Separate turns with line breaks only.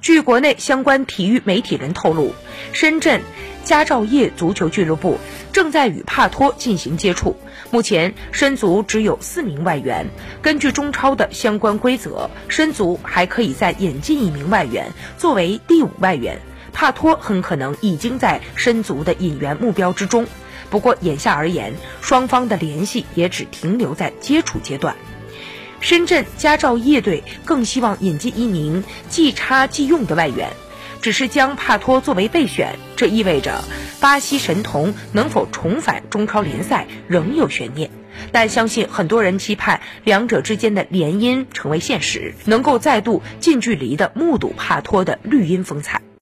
据国内相关体育媒体人透露，深圳佳兆业足球俱乐部正在与帕托进行接触。目前，申足只有四名外援。根据中超的相关规则，申足还可以再引进一名外援作为第五外援。帕托很可能已经在申足的引援目标之中。不过，眼下而言，双方的联系也只停留在接触阶段。深圳佳兆业队更希望引进一名即插即用的外援，只是将帕托作为备选，这意味着巴西神童能否重返中超联赛仍有悬念。但相信很多人期盼两者之间的联姻成为现实，能够再度近距离的目睹帕托的绿茵风采。